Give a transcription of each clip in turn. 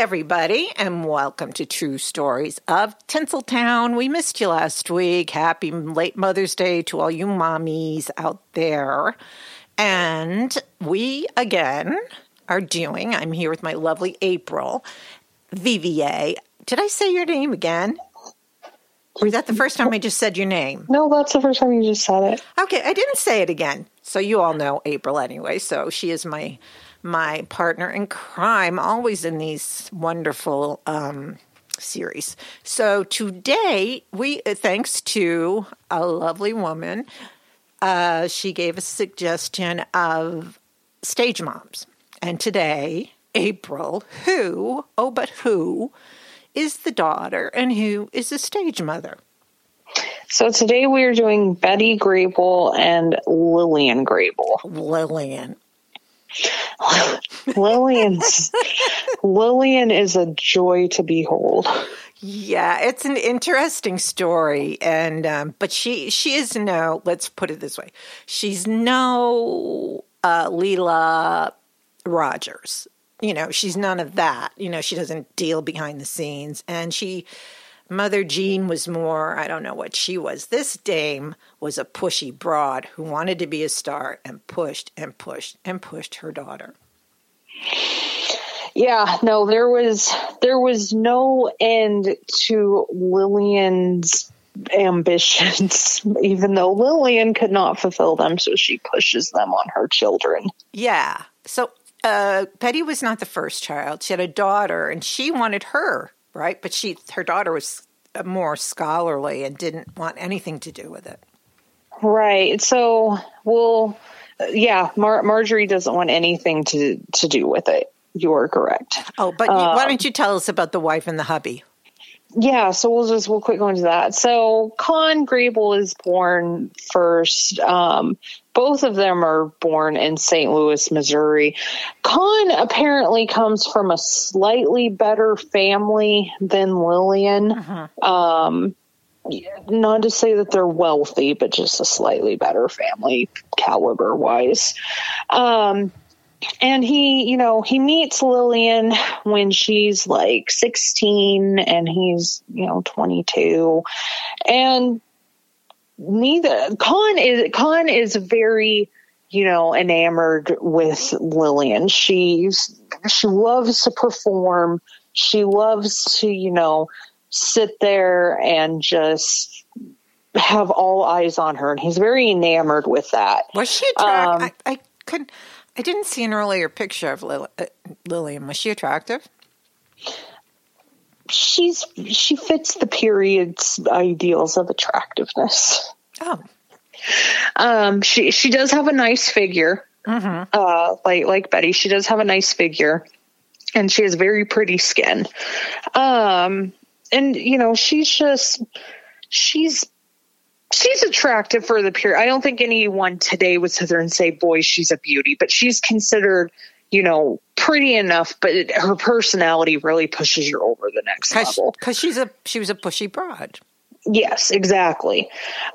everybody, and welcome to True Stories of Tinseltown. We missed you last week. Happy late Mother's Day to all you mommies out there. And we again are doing, I'm here with my lovely April VVA. Did I say your name again? Or is that the first time I just said your name? No, that's the first time you just said it. Okay, I didn't say it again. So you all know April anyway. So she is my my partner in crime, always in these wonderful um, series. So today, we thanks to a lovely woman, uh, she gave a suggestion of stage moms, and today, April, who oh, but who is the daughter and who is the stage mother? So today we are doing Betty Grable and Lillian Grable. Lillian. Lillian's Lillian is a joy to behold. Yeah, it's an interesting story, and um, but she she is no. Let's put it this way: she's no uh, Lela Rogers. You know, she's none of that. You know, she doesn't deal behind the scenes, and she Mother Jean was more, I don't know what she was. This dame was a pushy broad who wanted to be a star and pushed and pushed and pushed her daughter. Yeah, no, there was there was no end to Lillian's ambitions, even though Lillian could not fulfill them, so she pushes them on her children. Yeah. So uh, Betty was not the first child. She had a daughter, and she wanted her right? But she, her daughter was more scholarly and didn't want anything to do with it. Right. So, well, yeah, Mar- Marjorie doesn't want anything to to do with it. You're correct. Oh, but uh, why don't you tell us about the wife and the hubby? Yeah, so we'll just we'll quick go into that. So Con Grable is born first. Um, both of them are born in St. Louis, Missouri. Con apparently comes from a slightly better family than Lillian. Uh-huh. Um, not to say that they're wealthy, but just a slightly better family caliber wise. Um, and he, you know, he meets Lillian when she's like 16 and he's, you know, 22. And neither Con is Con is very, you know, enamored with Lillian. She's she loves to perform. She loves to, you know, sit there and just have all eyes on her and he's very enamored with that. Was she attractive? Um, I, I couldn't I didn't see an earlier picture of Lil- uh, Lillian. Was she attractive? She's she fits the period's ideals of attractiveness. Oh, um, she she does have a nice figure. Mm-hmm. Uh, like like Betty, she does have a nice figure, and she has very pretty skin. Um, and you know she's just she's she's attractive for the period. I don't think anyone today would sit there and say, boy, she's a beauty, but she's considered, you know, pretty enough, but it, her personality really pushes her over the next Cause, level. Because she's a she was a pushy broad. Yes, exactly.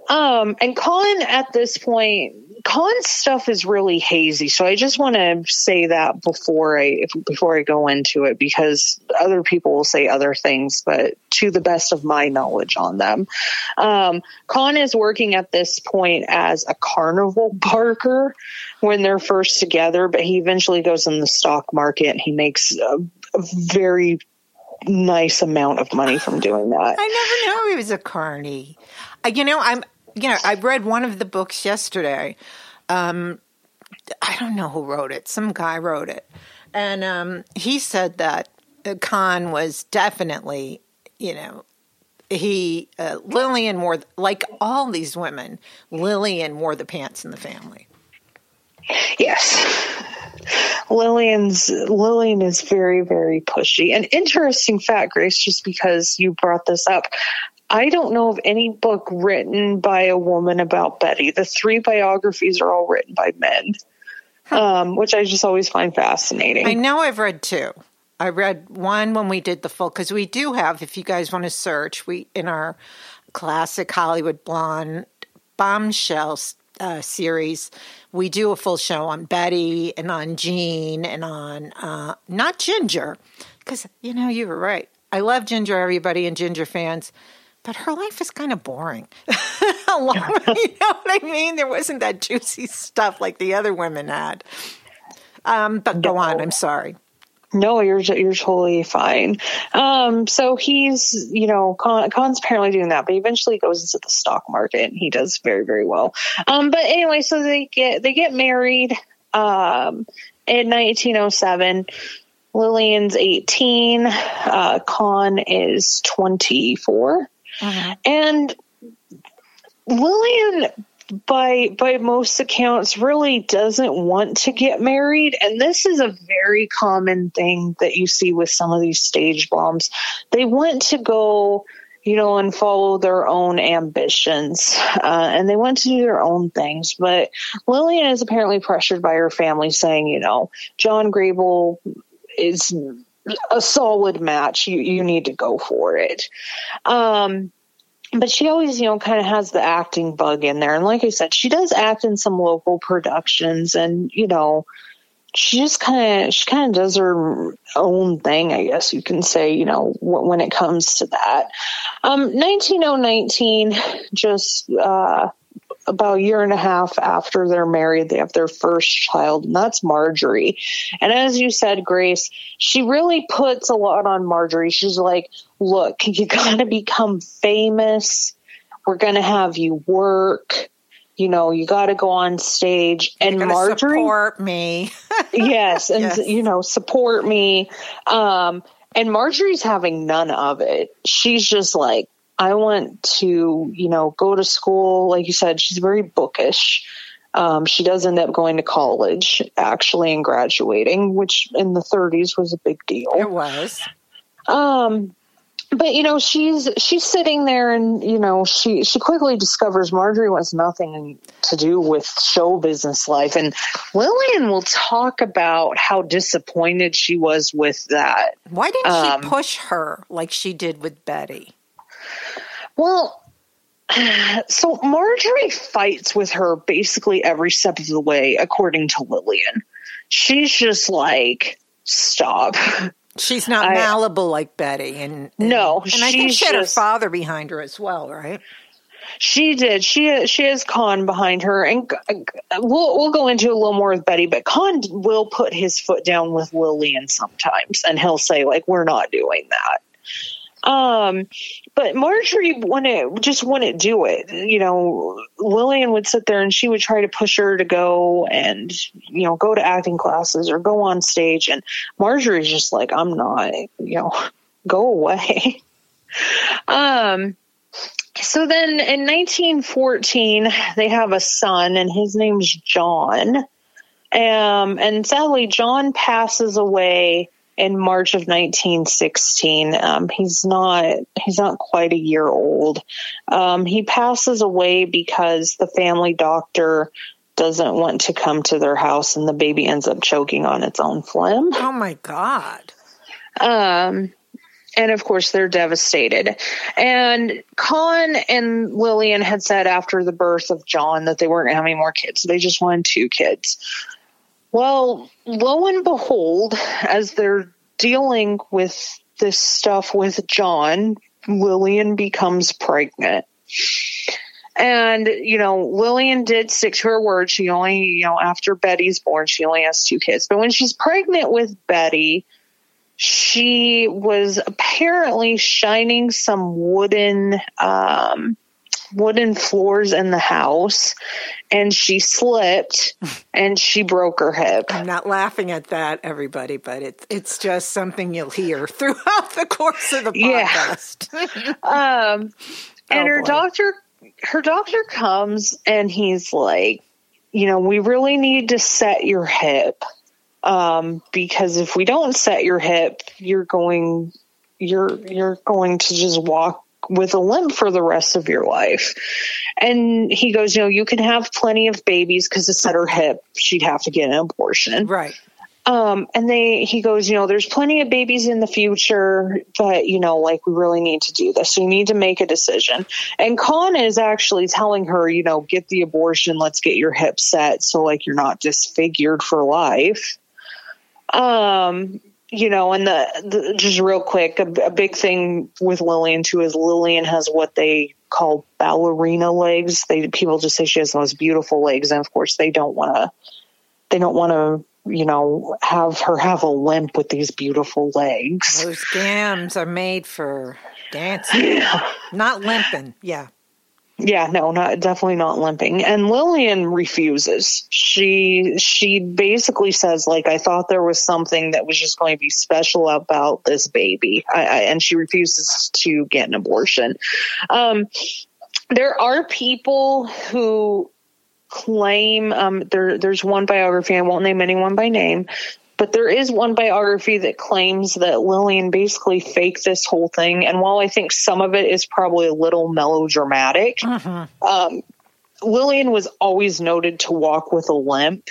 Um, and Con at this point, Con's stuff is really hazy. So I just want to say that before I before I go into it because other people will say other things, but to the best of my knowledge on them, um, Con is working at this point as a carnival barker when they're first together, but he eventually goes in the stock market and he makes a, a very nice amount of money from doing that. I never knew he was a carny. Uh, you know, I'm you know, I read one of the books yesterday. Um, I don't know who wrote it. Some guy wrote it, and um, he said that Con was definitely, you know, he uh, Lillian wore like all these women. Lillian wore the pants in the family. Yes. Lillian's Lillian is very very pushy. An interesting fact, Grace, just because you brought this up. I don't know of any book written by a woman about Betty. The three biographies are all written by men, um, which I just always find fascinating. I know I've read two. I read one when we did the full because we do have. If you guys want to search, we in our classic Hollywood blonde bombshells uh, series, we do a full show on Betty and on Jean and on uh, not Ginger, because you know you were right. I love Ginger, everybody, and Ginger fans, but her life is kind of boring. a lot, you know what I mean? There wasn't that juicy stuff like the other women had. Um, but go on. I'm sorry. No, you're you're totally fine. Um, so he's, you know, Con, Con's apparently doing that, but eventually goes into the stock market and he does very very well. Um, but anyway, so they get they get married um, in 1907. Lillian's 18. Uh, Con is 24. Uh-huh. And Lillian by by most accounts really doesn't want to get married. And this is a very common thing that you see with some of these stage bombs. They want to go you know and follow their own ambitions uh, and they want to do their own things. But lillian is apparently pressured by her family saying you know john grable is a solid match. You you need to go for it. Um but she always, you know, kind of has the acting bug in there. And like I said, she does act in some local productions and, you know, she just kind of, she kind of does her own thing, I guess you can say, you know, when it comes to that. Um, 19019, just, uh, about a year and a half after they're married, they have their first child, and that's Marjorie. And as you said, Grace, she really puts a lot on Marjorie. She's like, look, you got to become famous. We're going to have you work. You know, you got to go on stage and Marjorie support me. yes, and yes. you know, support me. Um, and Marjorie's having none of it. She's just like, I want to, you know, go to school. Like you said, she's very bookish. Um, she does end up going to college, actually, and graduating, which in the 30s was a big deal. It was. Um, but you know, she's she's sitting there, and you know, she she quickly discovers Marjorie wants nothing to do with show business life, and Lillian will talk about how disappointed she was with that. Why didn't um, she push her like she did with Betty? Well, so Marjorie fights with her basically every step of the way, according to Lillian. She's just like, stop. She's not I, malleable like Betty, and, and no, and I think she had just, her father behind her as well, right? She did. She she has Con behind her, and we'll we'll go into a little more with Betty. But Con will put his foot down with Lillian sometimes, and he'll say like, "We're not doing that." Um, but Marjorie wouldn't just wouldn't do it. You know, Lillian would sit there and she would try to push her to go and you know go to acting classes or go on stage, and Marjorie's just like, I'm not. You know, go away. um. So then in 1914, they have a son, and his name's John. Um, and sadly, John passes away in March of 1916. Um, he's not he's not quite a year old. Um, he passes away because the family doctor doesn't want to come to their house, and the baby ends up choking on its own phlegm. Oh my god! Um, and of course they're devastated. And Con and Lillian had said after the birth of John that they weren't going to have any more kids. They just wanted two kids. Well, lo and behold, as they're dealing with this stuff with John, Lillian becomes pregnant. And, you know, Lillian did stick to her word. She only, you know, after Betty's born, she only has two kids. But when she's pregnant with Betty, she was apparently shining some wooden, um, wooden floors in the house and she slipped and she broke her hip. I'm not laughing at that, everybody, but it's it's just something you'll hear throughout the course of the podcast. Yeah. um, and oh, her boy. doctor, her doctor comes and he's like, you know, we really need to set your hip. Um, because if we don't set your hip, you're going, you're, you're going to just walk with a limp for the rest of your life. And he goes, you know, you can have plenty of babies because it's at her hip. She'd have to get an abortion. Right. Um, and they, he goes, you know, there's plenty of babies in the future, but you know, like we really need to do this. So you need to make a decision. And Con is actually telling her, you know, get the abortion. Let's get your hip set. So like you're not disfigured for life. Um, you know, and the, the just real quick, a, a big thing with Lillian too is Lillian has what they call ballerina legs. They people just say she has the most beautiful legs, and of course they don't want to. They don't want to you know, have her have a limp with these beautiful legs. Those gams are made for dancing, not limping. Yeah. Yeah, no, not definitely not limping. And Lillian refuses. She she basically says like I thought there was something that was just going to be special about this baby, I, I, and she refuses to get an abortion. Um, there are people who claim um, there there's one biography I won't name anyone by name, but there is one biography that claims that Lillian basically faked this whole thing. And while I think some of it is probably a little melodramatic, mm-hmm. um, Lillian was always noted to walk with a limp.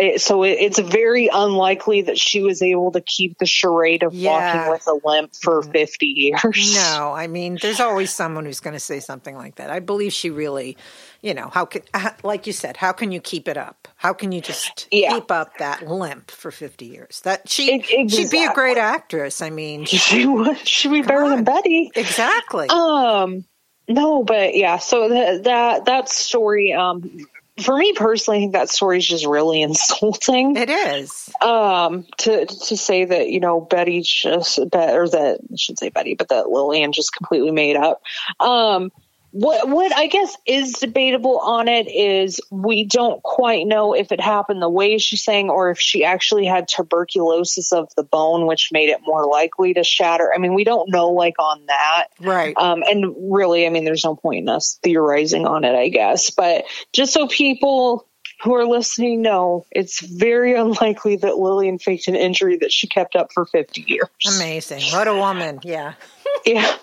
It, so it, it's very unlikely that she was able to keep the charade of yeah. walking with a limp for mm-hmm. 50 years. No, I mean, there's always someone who's going to say something like that. I believe she really you know, how can, like you said, how can you keep it up? How can you just yeah. keep up that limp for 50 years? That she, exactly. she'd be a great actress. I mean, she would, she'd be better on. than Betty. Exactly. Um, no, but yeah, so that, that, that story, um, for me personally, I think that story is just really insulting. It is. Um, to to say that you know Betty just or that I should say Betty, but that Lillian just completely made up. Um, what what I guess is debatable on it is we don't quite know if it happened the way she's saying or if she actually had tuberculosis of the bone, which made it more likely to shatter. I mean, we don't know like on that, right? Um, and really, I mean, there's no point in us theorizing on it, I guess. But just so people who are listening know, it's very unlikely that Lillian faked an injury that she kept up for 50 years. Amazing! What a woman! Yeah, yeah.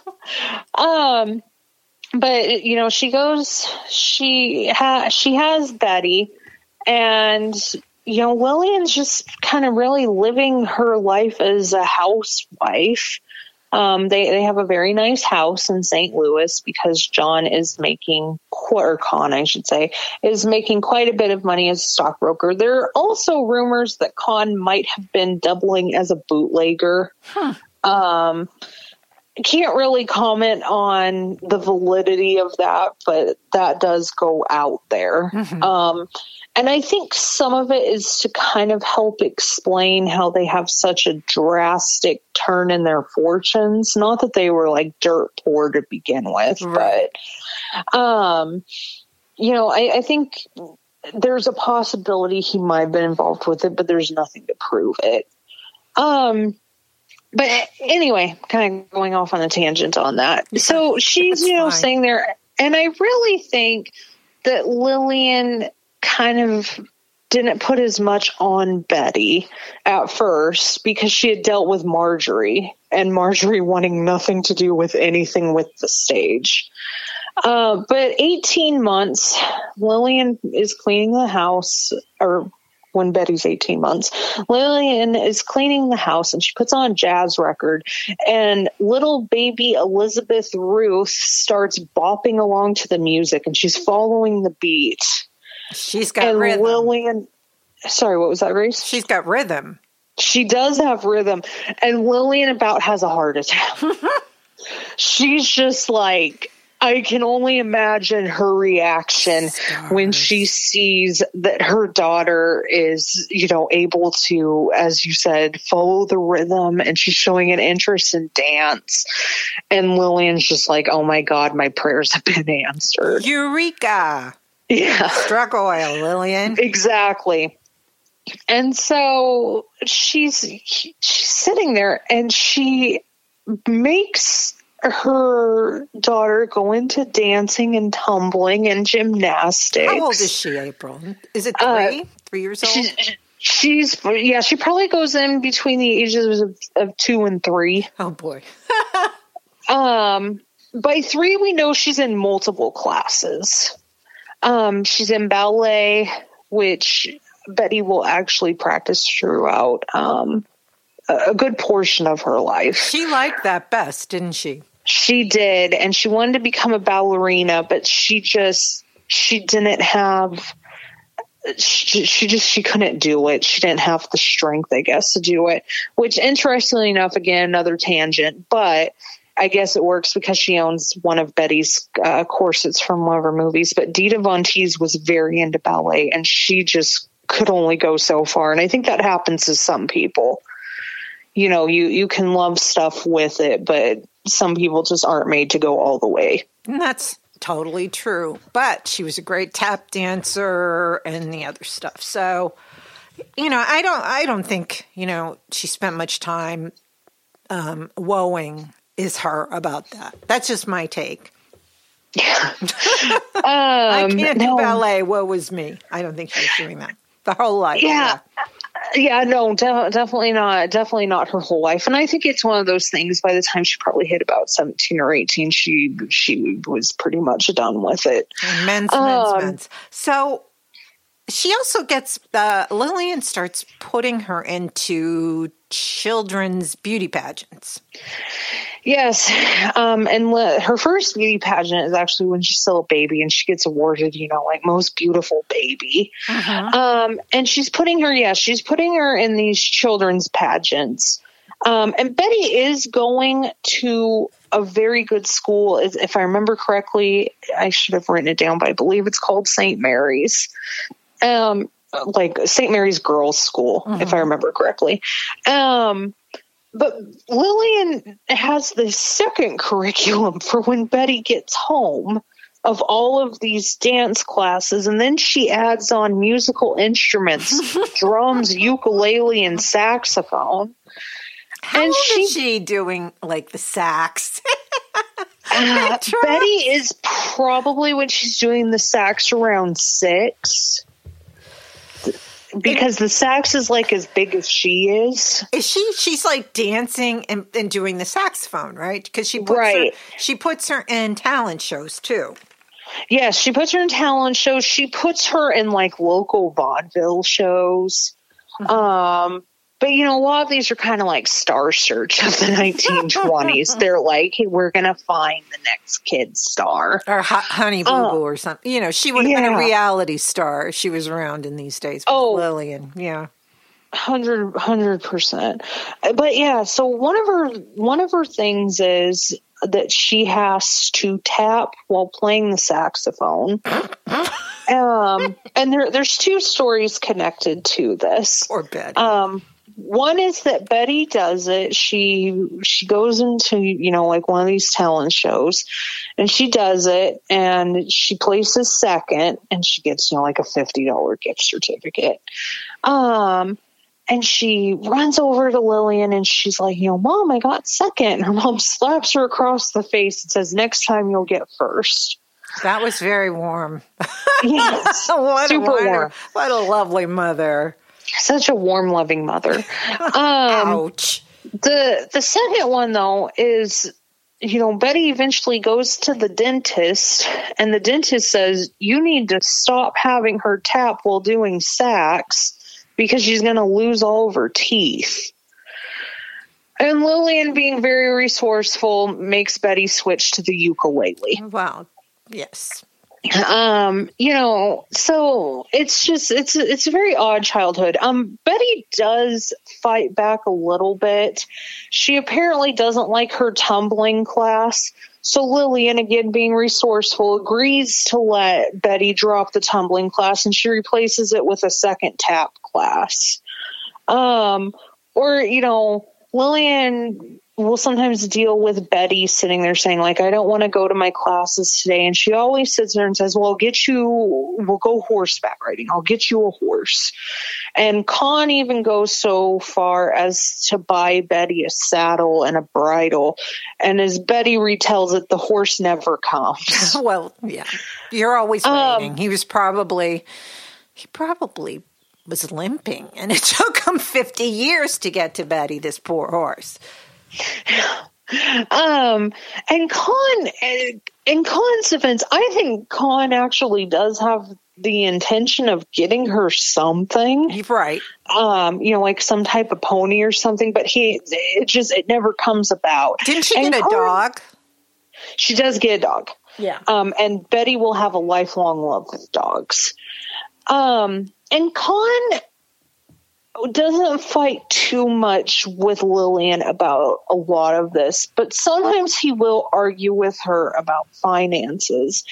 Um but you know, she goes. She has she has Betty, and you know, Lillian's just kind of really living her life as a housewife. Um, they they have a very nice house in St. Louis because John is making or Con, I should say, is making quite a bit of money as a stockbroker. There are also rumors that Con might have been doubling as a bootlegger. Huh. Um, can't really comment on the validity of that, but that does go out there. Mm-hmm. Um, and I think some of it is to kind of help explain how they have such a drastic turn in their fortunes. Not that they were like dirt poor to begin with, right. but, um, you know, I, I think there's a possibility he might have been involved with it, but there's nothing to prove it. Um, but anyway, kind of going off on a tangent on that. So she's, you know, fine. saying there, and I really think that Lillian kind of didn't put as much on Betty at first because she had dealt with Marjorie and Marjorie wanting nothing to do with anything with the stage. Uh, but 18 months, Lillian is cleaning the house or when Betty's 18 months. Lillian is cleaning the house and she puts on a jazz record and little baby Elizabeth Ruth starts bopping along to the music and she's following the beat. She's got and rhythm. Lillian, sorry, what was that, Grace? She's got rhythm. She does have rhythm. And Lillian about has a heart attack. she's just like, I can only imagine her reaction Stars. when she sees that her daughter is, you know, able to, as you said, follow the rhythm and she's showing an interest in dance. And Lillian's just like, oh my God, my prayers have been answered. Eureka! Yeah. Struck oil, Lillian. Exactly. And so she's she's sitting there and she makes her daughter go into dancing and tumbling and gymnastics. How old is she, April? Is it three? Uh, three years old? She's, she's, yeah, she probably goes in between the ages of, of two and three. Oh boy. um, by three, we know she's in multiple classes. Um, she's in ballet, which Betty will actually practice throughout um, a good portion of her life. She liked that best, didn't she? She did, and she wanted to become a ballerina, but she just she didn't have she, she just she couldn't do it. She didn't have the strength, I guess, to do it. Which, interestingly enough, again another tangent, but I guess it works because she owns one of Betty's uh, corsets from one of her movies. But Dita Von Teese was very into ballet, and she just could only go so far. And I think that happens to some people. You know, you you can love stuff with it, but some people just aren't made to go all the way. And that's totally true. But she was a great tap dancer and the other stuff. So, you know, I don't I don't think, you know, she spent much time um woeing is her about that. That's just my take. Yeah. um, I can't no. do ballet. Woe was me. I don't think she was doing that the whole life. Yeah. Yeah, no, de- definitely not. Definitely not her whole life. And I think it's one of those things. By the time she probably hit about seventeen or eighteen, she she was pretty much done with it. Men's, um, men's, men's. So she also gets uh, Lillian starts putting her into children's beauty pageants. Yes, um, and le- her first beauty pageant is actually when she's still a baby, and she gets awarded, you know, like most beautiful baby. Uh-huh. Um, and she's putting her, yes, yeah, she's putting her in these children's pageants. Um, and Betty is going to a very good school. If I remember correctly, I should have written it down, but I believe it's called St. Mary's. Um, like St. Mary's Girls School, mm-hmm. if I remember correctly. Um, but Lillian has the second curriculum for when Betty gets home of all of these dance classes, and then she adds on musical instruments, drums, ukulele, and saxophone. How and old she, is she doing like the sax? uh, Betty is probably when she's doing the sax around six because the sax is like as big as she is. Is she? She's like dancing and, and doing the saxophone, right? Because she puts right. Her, she puts her in talent shows too. Yes, she puts her in talent shows. She puts her in like local vaudeville shows. Mm-hmm. Um, but you know, a lot of these are kind of like Star Search of the 1920s. They're like, hey, we're going to find the next kid star. Or Honey Boo Boo uh, or something. You know, she would have yeah. been a reality star if she was around in these days. Oh, Lillian. Yeah. Hundred, percent. But yeah, so one of her, one of her things is that she has to tap while playing the saxophone. um, and there, there's two stories connected to this. Or bed. Um, one is that Betty does it. She she goes into you know like one of these talent shows, and she does it, and she places second, and she gets you know like a fifty dollar gift certificate. Um, and she runs over to Lillian and she's like, you know, mom, I got second. Her mom slaps her across the face and says, next time you'll get first. That was very warm. Yes. what super a, warm. What a lovely mother such a warm, loving mother. Um, Ouch. The the second one though is you know, Betty eventually goes to the dentist, and the dentist says, You need to stop having her tap while doing sax because she's going to lose all of her teeth. And Lillian, being very resourceful, makes Betty switch to the ukulele. Wow. Yes um you know so it's just it's it's a very odd childhood. Um betty does fight back a little bit. She apparently doesn't like her tumbling class. So lillian again being resourceful agrees to let betty drop the tumbling class and she replaces it with a second tap class. Um or you know lillian will sometimes deal with Betty sitting there saying, like, I don't want to go to my classes today. And she always sits there and says, Well, I'll get you, we'll go horseback riding. I'll get you a horse. And Con even goes so far as to buy Betty a saddle and a bridle. And as Betty retells it, the horse never comes. well, yeah. You're always um, waiting. Um, he was probably, he probably was limping. And it took him 50 years to get to Betty, this poor horse um, and Con, in Con's defense, I think Con actually does have the intention of getting her something. Right. Um, you know, like some type of pony or something, but he it just it never comes about. Didn't she And get a Con- dog? She does get a dog. Yeah. Um, and Betty will have a lifelong love with dogs. Um, and Con doesn't fight too much with Lillian about a lot of this, but sometimes he will argue with her about finances.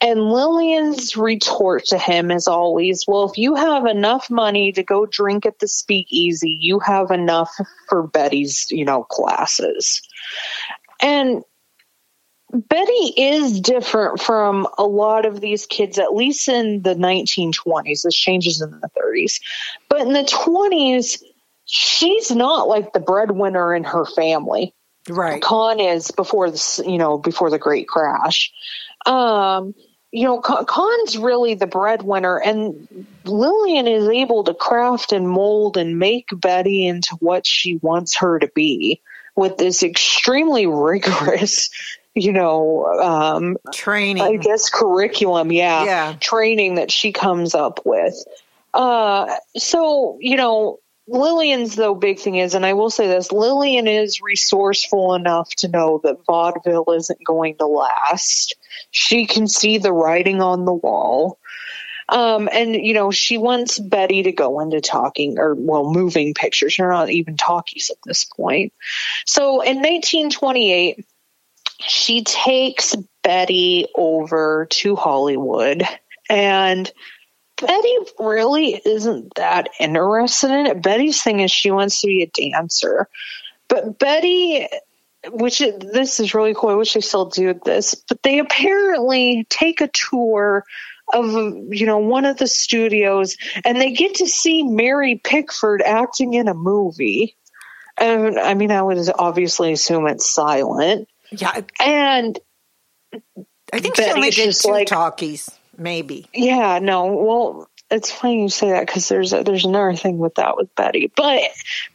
And Lillian's retort to him is always, well, if you have enough money to go drink at the speakeasy, you have enough for Betty's, you know, classes. And Betty is different from a lot of these kids, at least in the 1920s. This changes in the 30s. But in the 20s, she's not like the breadwinner in her family. Right. Con is before the you know before the Great Crash. Um, you know, Con's really the breadwinner, and Lillian is able to craft and mold and make Betty into what she wants her to be with this extremely rigorous, you know, um, Training. I guess curriculum, yeah, Yeah. training that she comes up with. Uh, so you know, Lillian's though big thing is, and I will say this: Lillian is resourceful enough to know that vaudeville isn't going to last. She can see the writing on the wall. Um, and you know, she wants Betty to go into talking or well, moving pictures. They're not even talkies at this point. So in 1928, she takes Betty over to Hollywood and Betty really isn't that interested in it. Betty's thing is she wants to be a dancer. But Betty, which is, this is really cool. I wish they still do this, but they apparently take a tour of you know one of the studios and they get to see Mary Pickford acting in a movie. And I mean, I would obviously assume it's silent. Yeah. And I think she only did two like- talkies, maybe. Yeah, no. Well, it's funny you say that because there's a, there's another thing with that with Betty, but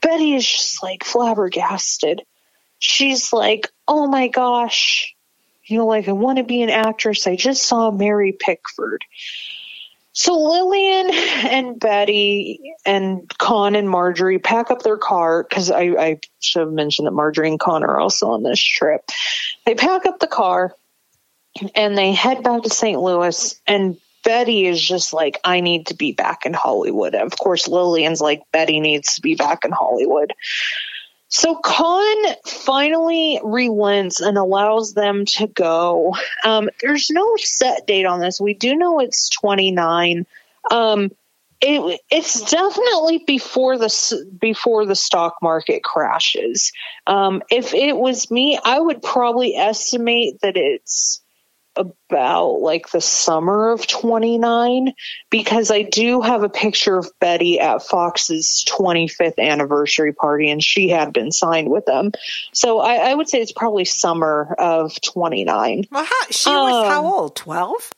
Betty is just like flabbergasted. She's like, "Oh my gosh, you know, like I want to be an actress. I just saw Mary Pickford." So Lillian and Betty and Con and Marjorie pack up their car because I, I should have mentioned that Marjorie and Con are also on this trip. They pack up the car and they head back to St. Louis and Betty is just like, I need to be back in Hollywood. Of course, Lillian's like, Betty needs to be back in Hollywood. So Con finally relents and allows them to go. Um, there's no set date on this. We do know it's 29. Um, it, it's definitely before the before the stock market crashes. Um, if it was me, I would probably estimate that it's about like the summer of 29 because I do have a picture of Betty at Fox's 25th anniversary party and she had been signed with them. So I, I would say it's probably summer of 29. Well, how, she was how Um, old? 12?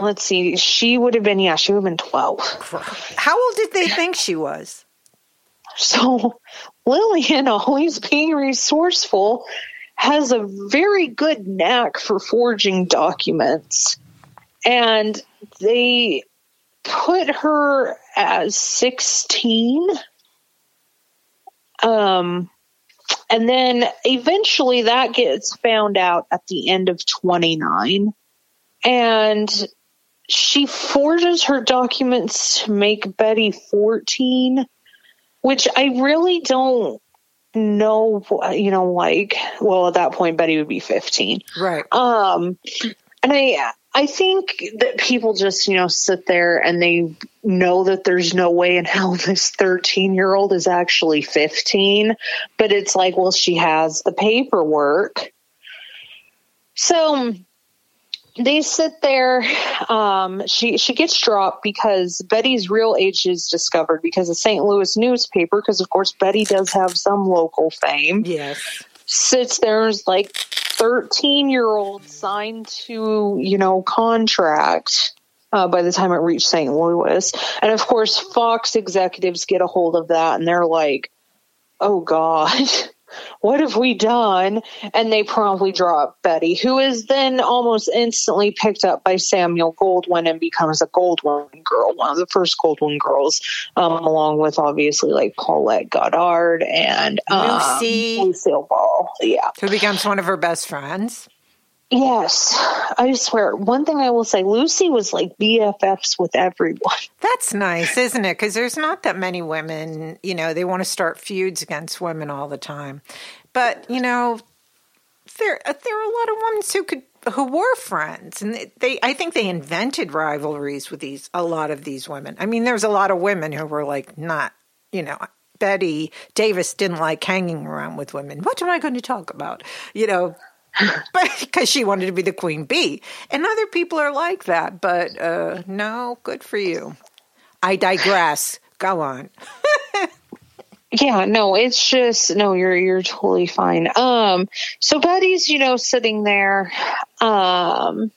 Let's see. She would have been, yeah, she would have been 12. How old did they think she was? So Lillian, always being resourceful, has a very good knack for forging documents. And they put her as 16. Um, and then eventually that gets found out at the end of 29. And she forges her documents to make Betty 14 which I really don't know, you know, like, well, at that point, Betty would be 15. Right. Um, and I, I think that people just, you know, sit there and they know that there's no way in hell this 13 year old is actually 15, but it's like, well, she has the paperwork. So they sit there. Um, she she gets dropped because Betty's real age is discovered because the St. Louis newspaper, because of course Betty does have some local fame Yes. sits there and is like 13 year old signed to you know contract uh, by the time it reached st louis and of course fox executives get a hold of that and they're like oh god what have we done? And they promptly drop Betty, who is then almost instantly picked up by Samuel Goldwyn and becomes a Goldwyn girl, one of the first Goldwyn girls, um, along with obviously like Paulette Goddard and um, Lucy. Lucille Ball. Yeah. Who becomes one of her best friends. Yes, I swear. One thing I will say, Lucy was like BFFs with everyone. That's nice, isn't it? Because there's not that many women, you know, they want to start feuds against women all the time. But, you know, there uh, there are a lot of women who could who were friends and they, they I think they invented rivalries with these a lot of these women. I mean, there's a lot of women who were like not, you know, Bette Davis didn't like hanging around with women. What am I going to talk about? You know, but because she wanted to be the queen bee. And other people are like that but uh no good for you. I digress. Go on. Yeah no it's just no you're you're totally fine. Um so betty's you know sitting there um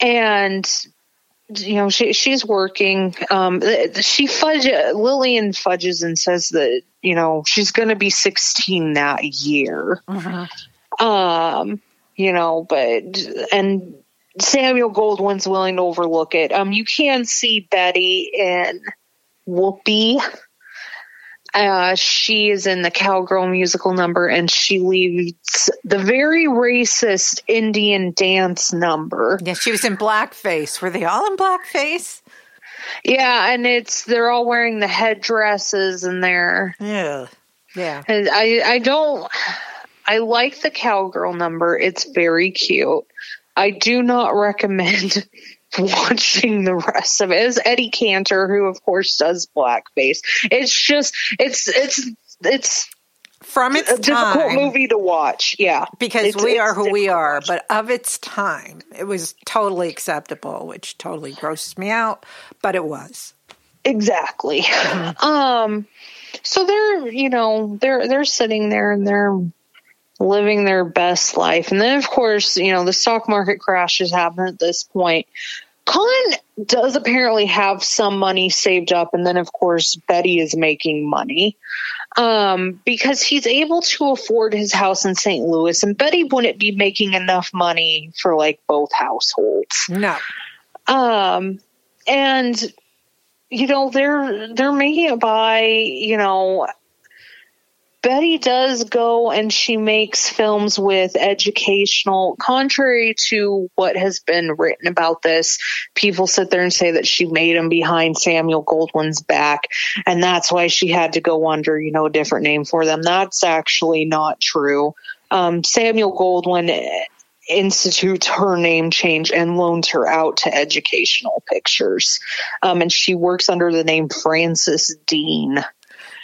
and you know she she's working. Um she fudge lillian fudges and says that you know she's going to be 16 that year. Uh-huh. Um, you know, but and Samuel Goldwyn's willing to overlook it. Um, you can see Betty in Whoopee. Uh, she is in the cowgirl musical number, and she leads the very racist Indian dance number. yeah she was in blackface were they all in blackface Yeah, and it's they're all wearing the headdresses, and they're yeah yeah and I I don't I like the cowgirl number. It's very cute. I do not recommend watching the rest of it. It's Eddie Cantor, who of course does blackface. It's just it's it's it's from its a difficult movie to watch. Yeah, because It's- we it's are who we are but of its time it was totally acceptable which totally grosses me out but it was Exactly. Um so they're, you know, they're they're sitting there and they're living their best life. And then of course, you know, the stock market crashes happen at this point. Colin does apparently have some money saved up and then of course Betty is making money. Um, because he's able to afford his house in St. Louis and Betty wouldn't be making enough money for like both households. no Um, and you know they're they're making it by you know. Betty does go and she makes films with educational, contrary to what has been written about this. People sit there and say that she made them behind Samuel Goldwyn's back, and that's why she had to go under, you know, a different name for them. That's actually not true. Um, Samuel Goldwyn institutes her name change and loans her out to educational pictures. Um, and she works under the name Frances Dean.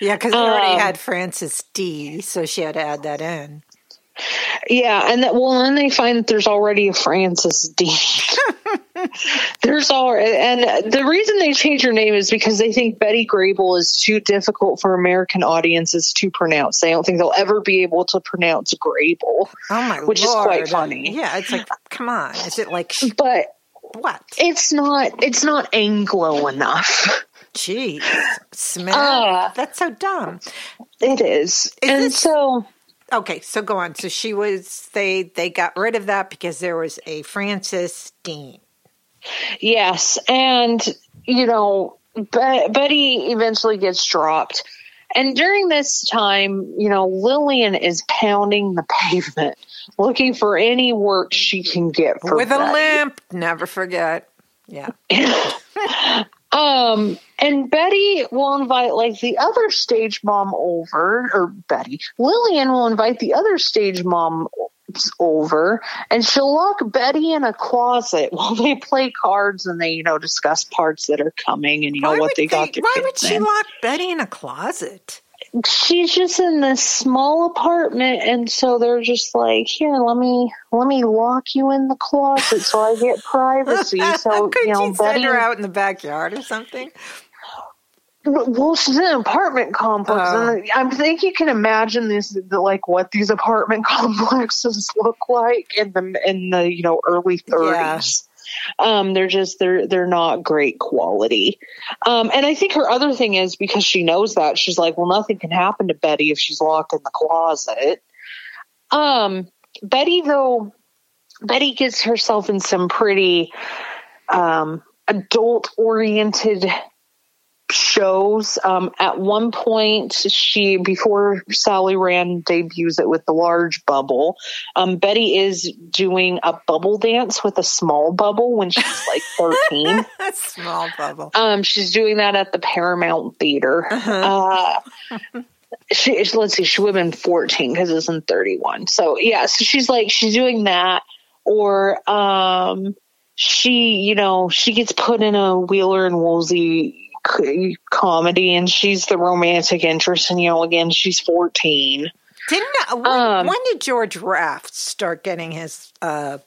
Yeah because we already Um, had Frances Dee so she had to add that in Yeah, and that well, then they find that there's already a Frances Dee. there's all, and the reason they change her name is because they think Betty Grable is too difficult for American audiences to pronounce. They don't think they'll ever be able to pronounce Grable, oh my which is quite funny. yeah it's like come on is it like but what it's not. It's not Anglo enough. Jeez, Smith. Uh, That's so dumb. It is, and this- so Okay, so go on. So she was they they got rid of that because there was a Frances Dean. Yes, and you know, Be- Betty eventually gets dropped, and during this time, you know, Lillian is pounding the pavement looking for any work she can get for With a Betty. limp, never forget. Yeah. Um, and Betty will invite like the other stage mom over, or Betty Lillian will invite the other stage mom over, and she'll lock Betty in a closet while they play cards and they, you know, discuss parts that are coming and you know why what would they got. Why would she in. lock Betty in a closet? She's just in this small apartment, and so they're just like, "Here, let me let me lock you in the closet so I get privacy." So you know, Betty her out in the backyard or something? Well, she's in an apartment complex, Oh. and I think you can imagine this, the, like what these apartment complexes look like in the in the you know early thirties. Um, they're just they're they're not great quality. Um, and I think her other thing is because she knows that she's like, well, nothing can happen to Betty if she's locked in the closet. Um, Betty though, Betty gets herself in some pretty um, adult oriented shows. Um, at one point, she before Sally Rand debuts it with the large bubble. Um, Betty is doing a bubble dance with a small bubble when she's like thirteen. small bubble. Um, she's doing that at the Paramount Theater. Uh, she let's see, she would have been fourteen because it's in thirty one. So yeah, so she's like she's doing that, or um, she you know she gets put in a Wheeler and Woolsey comedy and she's the romantic interest and you know again she's 14 didn't uh, when, um, when did george raft start getting his uh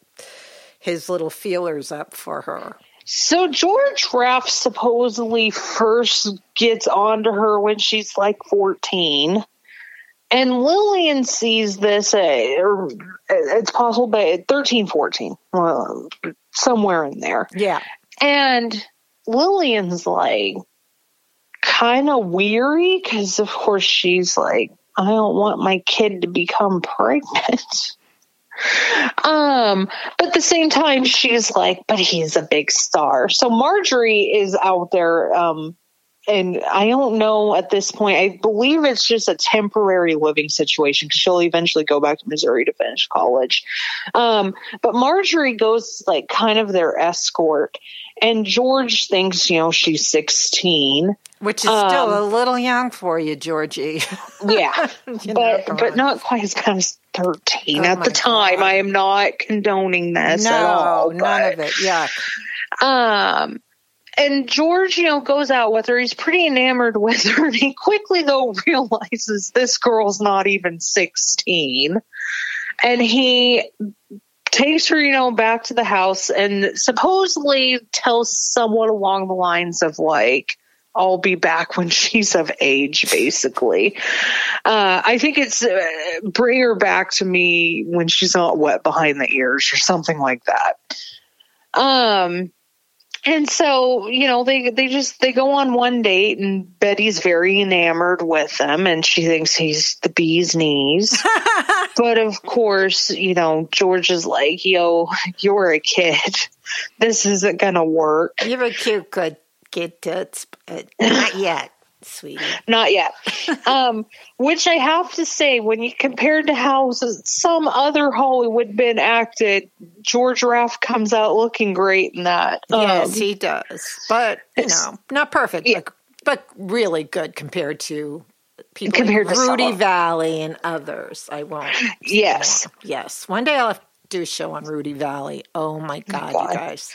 his little feelers up for her? So george raft supposedly first gets onto her when she's like 14 and lillian sees this uh, or it's possible but 13 14 well, somewhere in there. Yeah. And Lillian's like, kind of weary because, of course, she's like, I don't want my kid to become pregnant. um, but at the same time, she's like, but he's a big star. So Marjorie is out there. Um, and I don't know at this point. I believe it's just a temporary living situation because she'll eventually go back to Missouri to finish college. Um, but Marjorie goes like kind of their escort, and George thinks, you know, she's 16. Which is um, still a little young for you, Georgie. yeah. but but not quite as bad as 13 oh at the time. God. I am not condoning this no, at all. none of it. Yeah. Um and George, you know, goes out with her. He's pretty enamored with her. And he quickly, though, realizes this girl's not even 16. And he takes her, you know, back to the house and supposedly tells someone along the lines of like, I'll be back when she's of age, basically. Uh, I think it's uh, bring her back to me when she's not wet behind the ears or something like that. Um, and so you know they they just they go on one date and betty's very enamored with him and she thinks he's the bee's knees. But of course you know george is like yo you're a kid. This isn't gonna work. You're a cute good kid toots but not yet sweetie. Not yet. um, which I have to say, when you compare to how some other Hollywood been acted, George Raft comes out looking great in that. Yes, um, he does. But you know, not perfect, yeah. but, but really good compared to people compared like to Rudy Vallée and others. I won't. Yes, yes. One day I'll have to do a show on Rudy Vallée. Oh my god, god. you guys.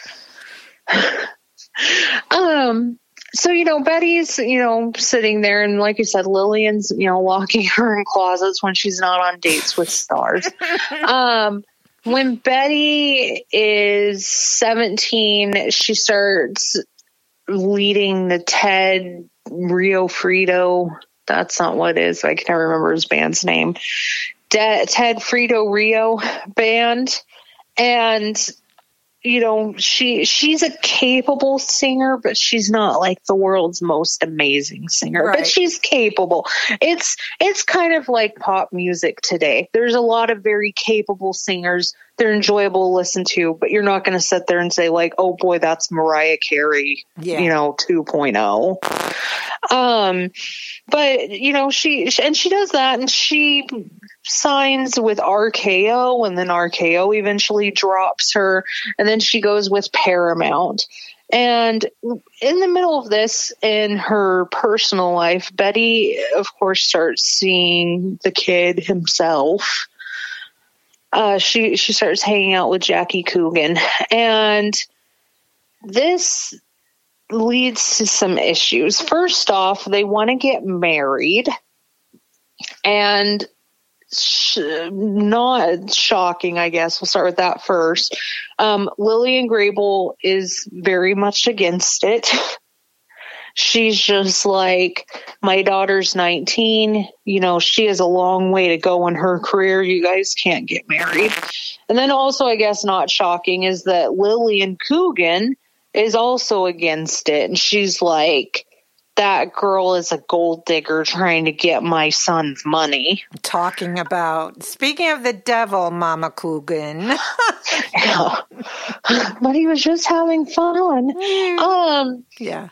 um so you know betty's you know sitting there and like you said lillian's you know locking her in closets when she's not on dates with stars. Um when betty is 17 she starts leading the ted rio frito. That's not what it is. I can't remember his band's name. De- ted frito rio band. And you know she she's a capable singer but she's not like the world's most amazing singer right. but she's capable it's it's kind of like pop music today there's a lot of very capable singers they're enjoyable to listen to but you're not going to sit there and say like oh boy that's mariah carey yeah. you know 2.0 um but you know she and she does that and she signs with RKO and then RKO eventually drops her and then she goes with Paramount. And in the middle of this, in her personal life, Betty, of course, starts seeing the kid himself. Uh, she she starts hanging out with Jackie Coogan, and this leads to some issues. First off, they want to get married, and sh- not shocking, I guess. We'll start with that first. Um, Lillian Grable is very much against it. she's just like, my daughter's 19. You know, she has a long way to go in her career. You guys can't get married. And then also, I guess not shocking is that Lillian Coogan is also against it. And she's like, that girl is a gold digger trying to get my son's money. Talking about, speaking of the devil, Mama Coogan. But he was just having fun. Um, yeah.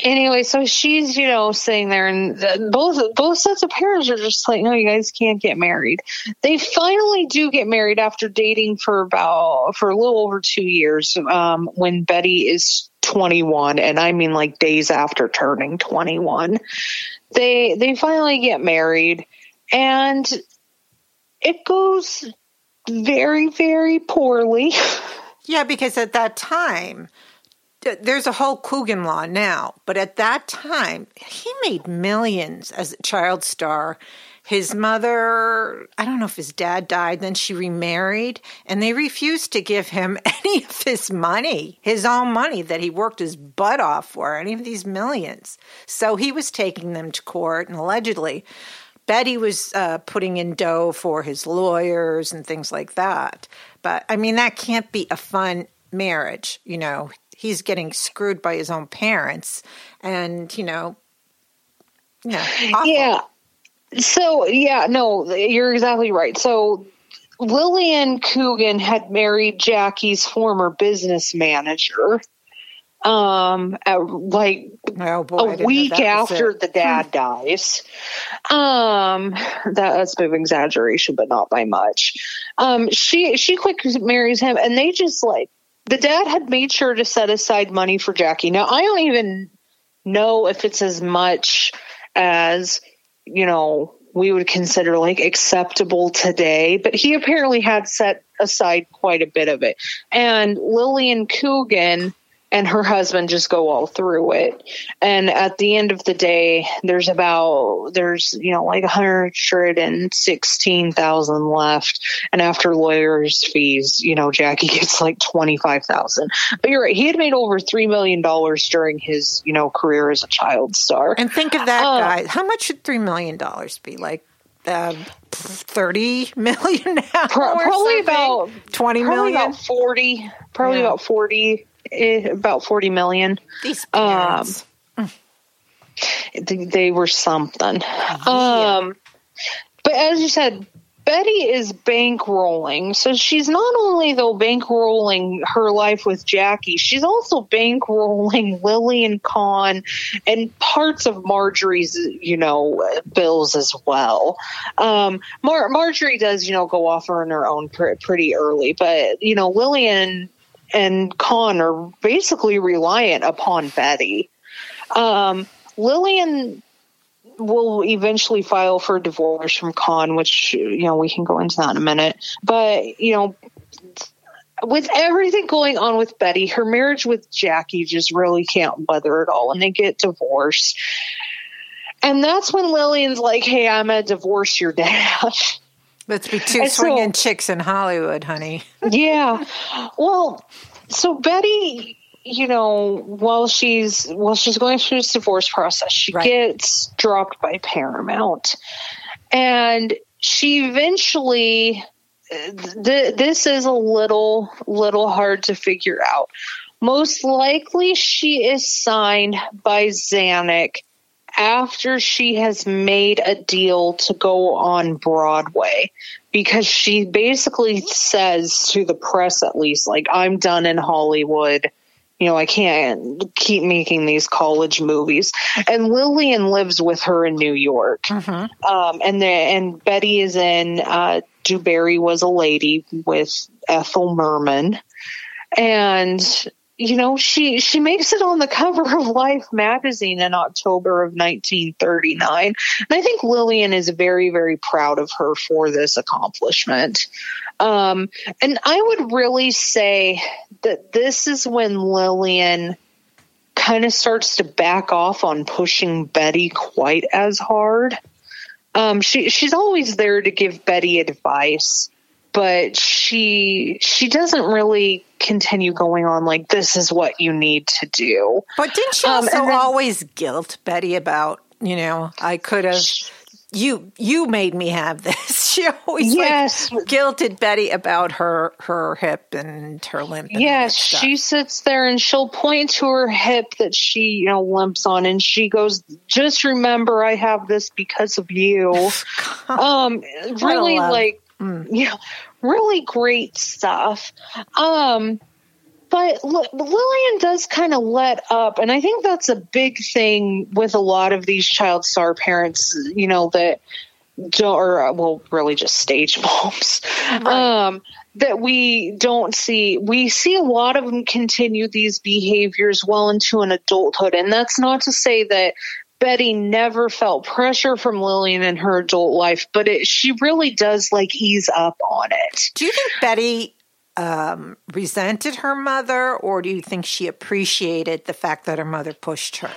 Anyway, so she's, you know, sitting there and both, both sets of parents are just like, no, you guys can't get married. They finally do get married after dating for about, for a little over two years, um, when Betty is 21 and I mean like days after turning 21 they they finally get married and it goes very very poorly yeah because at that time there's a whole Coogan law now but at that time he made millions as a child star his mother, I don't know if his dad died, then she remarried, and they refused to give him any of his money, his own money that he worked his butt off for, any of these millions. So he was taking them to court, and allegedly, Betty was uh, putting in dough for his lawyers and things like that. But I mean, that can't be a fun marriage. You know, he's getting screwed by his own parents, and you know, yeah, yeah. So yeah, no, you're exactly right. So Lillian Coogan had married Jackie's former business manager. Um, at, like oh boy, a week after the dad dies. Um, that, that's a bit of exaggeration, but not by much. Um, she she quick marries him, and they just like the dad had made sure to set aside money for Jackie. Now I don't even know if it's as much as you know, we would consider like acceptable today, but he apparently had set aside quite a bit of it. And Lillian Coogan and her husband just go all through it. And at the end of the day, there's about there's you know like 116,000 left, and after lawyers' fees, you know Jackie gets like 25,000. But you're right, he had made over three million dollars during his you know career as a child star. And think of that, um, guy. How much should three million dollars be? Like uh, 30 million now probably about 20 probably million about 40 probably yeah. about 40 eh, about 40 million these parents. Um, they, they, were something yeah. um but as you said Betty is bankrolling. So she's not only though bankrolling her life with Jackie, she's also bankrolling Lillian Con and parts of Marjorie's, you know, bills as well. Um, Mar- Marjorie does, you know, go off on her own pr- pretty early, but you know, Lillian and Con are basically reliant upon Betty. Um, Lillian will eventually file for divorce from Con, which you know we can go into that in a minute. But you know, with everything going on with Betty, her marriage with Jackie just really can't weather it all, and they get divorced. And that's when Lillian's like, "Hey, I'm gonna divorce your dad." Let's be two swinging so, chicks in Hollywood, honey. yeah. Well, so Betty you know, while she's while she's going through this divorce process, she right. gets dropped by Paramount, and she eventually. Th- this is a little little hard to figure out. Most likely, she is signed by Zanuck after she has made a deal to go on Broadway because she basically says to the press, at least, like, I'm done in Hollywood you know, I can't keep making these college movies. And Lillian lives with her in New York. Mm-hmm. Um, and the, and Betty is in uh, DuBarry was a lady with Ethel Merman. And you know, she she makes it on the cover of Life magazine in October of 1939. And I think Lillian is very very proud of her for this accomplishment. Um, and I would really say that this is when Lillian kind of starts to back off on pushing Betty quite as hard. Um, she she's always there to give Betty advice, but she she doesn't really continue going on like this is what you need to do. But didn't she Um, also and then- always guilt Betty about, you know, I could have you you made me have this. She always Yes. like guilted Betty about her her hip and her limp. and Yes, she sits there and she'll point to her hip that she, you know, limps on and she goes, "Just remember I have this because of you." um really like yeah, really great stuff. Um but Lillian does kind of let up, and I think that's a big thing with a lot of these child star parents, you know, that don't, or uh, well, really just stage moms, um, that we don't see. We see a lot of them continue these behaviors well into an adulthood, and that's not to say that Betty never felt pressure from Lillian in her adult life, but it, she really does like ease up on it. Do you think Betty um, resented her mother, or do you think she appreciated the fact that her mother pushed her?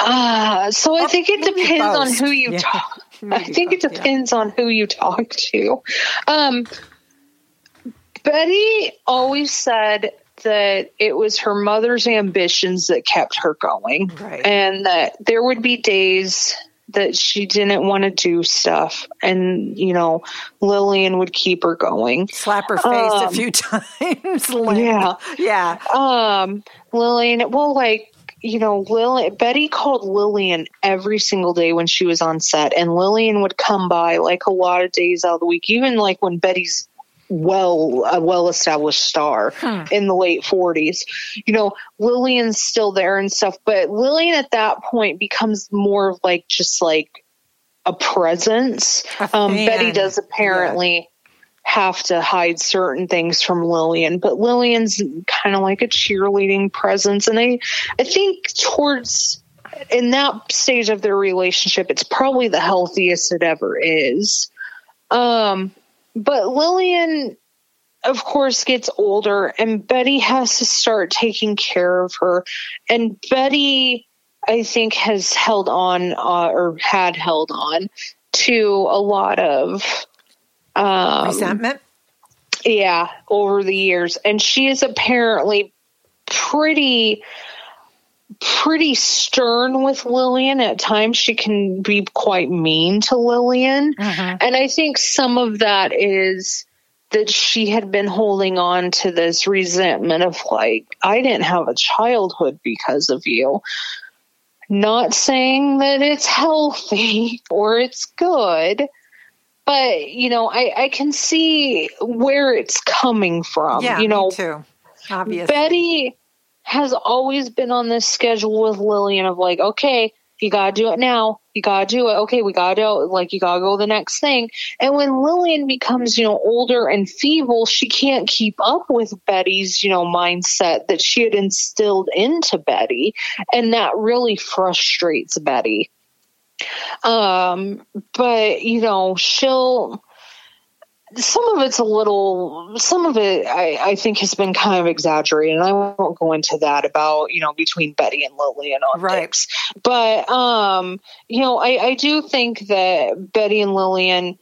Uh, so I Or think it depends on who you Yeah. talk. I Maybe think it both, yeah. depends on who you talk to. Um, Betty always said that it was her mother's ambitions that kept her going, Right. and that there would be days that she didn't want to do stuff, and you know, Lillian would keep her going. Slap her face a Um, few times. Yeah. yeah. Um, Lillian, well, like, you know, Lillian, Betty called Lillian every single day when she was on set, and Lillian would come by like a lot of days out of the week, even like when Betty's well a well established star in the late 40s you know lillian's still there and stuff but lillian at that point becomes more of like just like a presence. A um, betty does apparently have to hide certain things from lillian but lillian's kind of like a cheerleading presence and i i think towards in that stage of their relationship it's probably the healthiest it ever is. Um but Lillian, of course, gets older, and Betty has to start taking care of her. And Betty, I think, has held on uh, or had held on to a lot of. Um, Resentment. yeah, over the years. And she is apparently pretty pretty stern with Lillian. At times she can be quite mean to Lillian. Uh-huh. And I think some of that is that she had been holding on to this resentment of like, I didn't have a childhood because of you. Not saying that it's healthy or it's good, but you know, I, I can see where it's coming from. Yeah, you know, too. Obviously. Betty has always been on this schedule with Lillian of like, okay, you gotta do it now. You gotta do it. Okay, we gotta do it. Like, you gotta go the next thing. And when Lillian becomes, you know, older and feeble, she can't keep up with Betty's, you know, mindset that she had instilled into Betty. And that really frustrates Betty. Um, but, you know, she'll, some of it's a little some of it I, I think has been kind of exaggerated and i won't go into that about you know between betty and lillian on Right. but um you know I, I do think that betty and lillian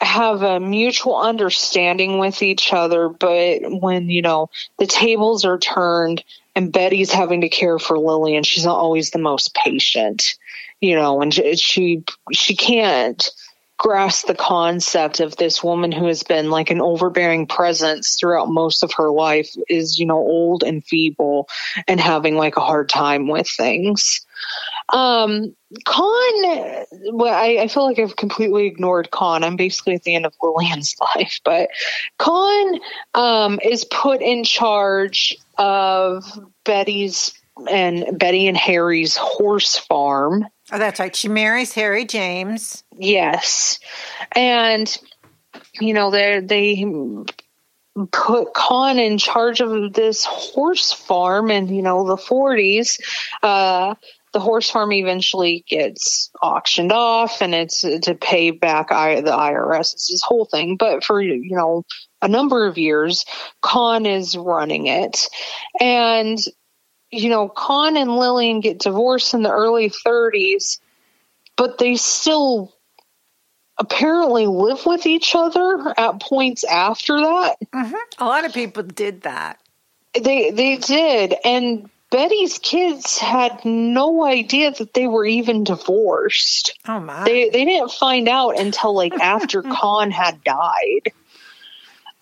have a mutual understanding with each other but when you know the tables are turned and betty's having to care for lillian she's not always the most patient you know and she she, she can't grasp the concept of this woman who has been like an overbearing presence throughout most of her life is you know old and feeble and having like a hard time with things um Con, well, I, I feel like I've completely ignored Con. I'm basically at the end of Lillian's life, but Con um, is put in charge of Betty's and Betty and Harry's horse farm. Oh, that's right. She marries Harry James. Yes. And, you know, they they put Con in charge of this horse farm in, you know, the 40s. Uh, the horse farm eventually gets auctioned off and it's to pay back I, the IRS. It's this whole thing. But for, you know, a number of years, Con is running it. And, you know, Con and Lillian get divorced in the early 30s, but they still apparently live with each other at points after that. Mm-hmm. A lot of people did that. They they did, and Betty's kids had no idea that they were even divorced. Oh my! They they didn't find out until like after Con had died.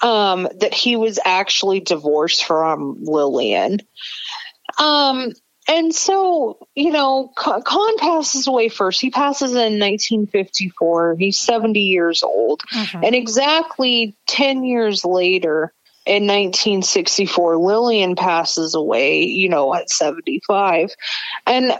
Um, that he was actually divorced from Lillian. Um, and so, you know, Con passes away first. He passes in 1954. He's 70 years old. Mm-hmm. And exactly 10 years later, in 1964, Lillian passes away, you know, at 75. And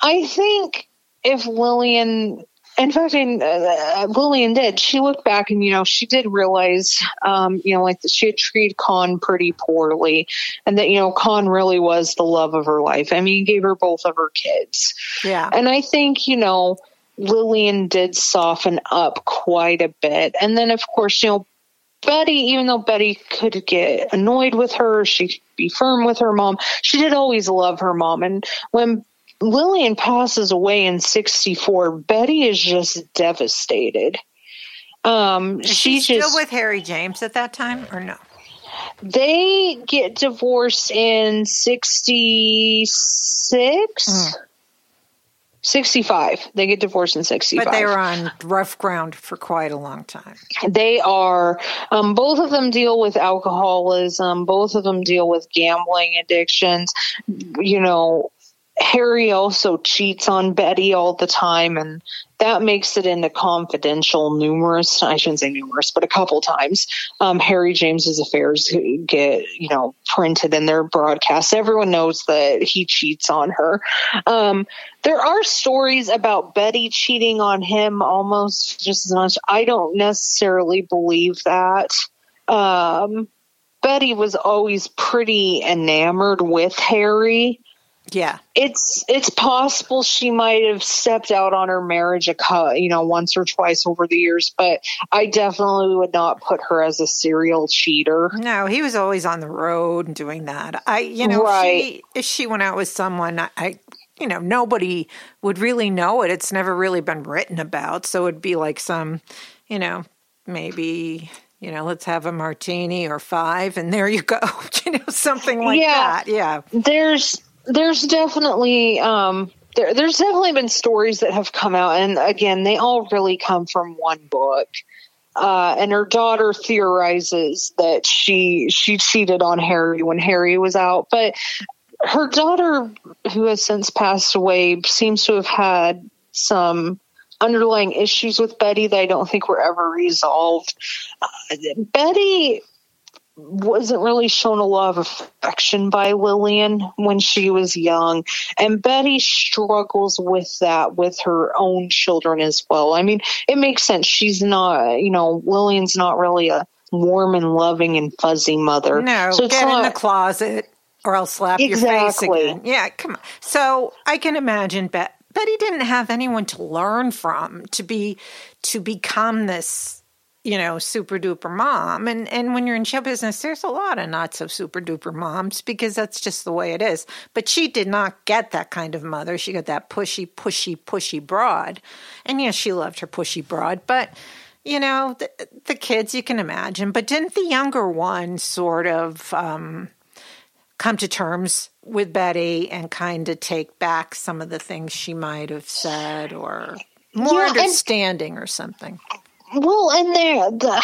I think if Lillian in fact, in, uh, Lillian did. She looked back and, you know, she did realize, um, you know, like that she had treated Con pretty poorly and that, you know, Con really was the love of her life. I mean, he gave her both of her kids. Yeah. And I think, you know, Lillian did soften up quite a bit. And then, of course, you know, Betty, even though Betty could get annoyed with her, she'd be firm with her mom. She did always love her mom. And when Lillian passes away in 64. Betty is just devastated. Um, is she still just, with Harry James at that time or no? They get divorced in 66. Mm. 65. They get divorced in 65. But they are on rough ground for quite a long time. They are. Um, both of them deal with alcoholism. Both of them deal with gambling addictions. You know, Harry also cheats on Betty all the time, and that makes it into confidential numerous. I shouldn't say numerous, but a couple times. Um, Harry James's affairs get you know printed in their broadcasts. Everyone knows that he cheats on her. Um, there are stories about Betty cheating on him almost just as much. I don't necessarily believe that. Um, Betty was always pretty enamored with Harry. Yeah. It's it's possible she might have stepped out on her marriage a cut, you know, once or twice over the years, but I definitely would not put her as a serial cheater. No, he was always on the road and doing that. I you know, right. she, if she went out with someone, I you know, nobody would really know it. It's never really been written about, so it'd be like some, you know, maybe you know, let's have a martini or five, and there you go. you know, something like yeah, that. Yeah. There's there's definitely um, there, there's definitely been stories that have come out, and again, they all really come from one book. Uh, and her daughter theorizes that she she cheated on Harry when Harry was out, but her daughter, who has since passed away, seems to have had some underlying issues with Betty that I don't think were ever resolved. Uh, Betty wasn't really shown a lot of affection by Lillian when she was young. And Betty struggles with that with her own children as well. I mean, it makes sense. She's not, you know, Lillian's not really a warm and loving and fuzzy mother. No, so get not, in the closet or I'll slap exactly. your face again. Yeah, come on. So I can imagine Bet- Betty didn't have anyone to learn from to be to become this you know, super duper mom. And and when you're in show business, there's a lot of not so super duper moms because that's just the way it is. But she did not get that kind of mother. She got that pushy, pushy, pushy broad. And yes, she loved her pushy broad, but you know, the, the kids you can imagine. But didn't the younger one sort of um, come to terms with Betty and kind of take back some of the things she might have said or more yeah, understanding or something? Well, and there, the,